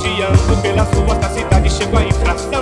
rodeando pela sua da cidade, chego a infração.